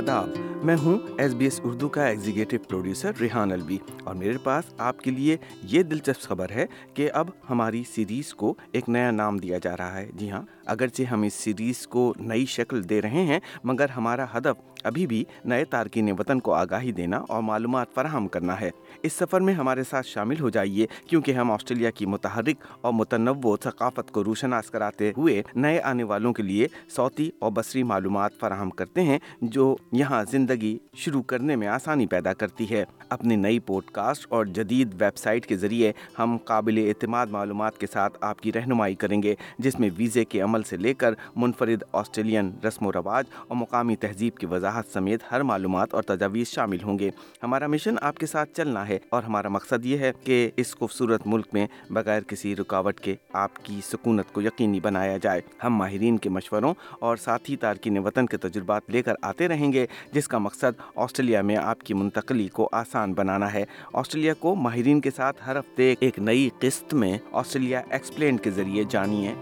میں ہوں S B S Urdu کا ایگزیکٹو پروڈیوسر ریحان الوی اور میرے پاس آپ کے لیے یہ دلچسپ خبر ہے کہ اب ہماری سیریز کو ایک نیا نام دیا جا رہا ہے۔ جی ہاں اگرچہ ہم اس سیریز کو نئی شکل دے رہے ہیں، مگر ہمارا ہدف ابھی بھی نئے تارکین وطن کو آگاہی دینا اور معلومات فراہم کرنا ہے۔ اس سفر میں ہمارے ساتھ شامل ہو جائیے کیونکہ ہم آسٹریلیا کی متحرک اور متنوع ثقافت کو روشناس کراتے ہوئے نئے آنے والوں کے لیے صوتی اور بصری معلومات فراہم کرتے ہیں جو یہاں زندگی شروع کرنے میں آسانی پیدا کرتی ہے۔ اپنی نئی پوڈ کاسٹ اور جدید ویب سائٹ کے ذریعے ہم قابل اعتماد معلومات کے ساتھ آپ کی رہنمائی کریں گے، جس میں ویزے کے عمل سے لے کر منفرد آسٹریلین رسم و رواج اور مقامی تہذیب کی وضاحت وضاحت سمیت ہر معلومات اور تجاویز شامل ہوں گے۔ ہمارا مشن آپ کے ساتھ چلنا ہے اور ہمارا مقصد یہ ہے کہ اس خوبصورت ملک میں بغیر کسی رکاوٹ کے آپ کی سکونت کو یقینی بنایا جائے۔ ہم ماہرین کے مشوروں اور ساتھی تارکین وطن کے تجربات لے کر آتے رہیں گے، جس کا مقصد آسٹریلیا میں آپ کی منتقلی کو آسان بنانا ہے۔ آسٹریلیا کو ماہرین کے ساتھ ہر ہفتے ایک نئی قسط میں آسٹریلیا ایکسپلینڈ کے ذریعے جانیے۔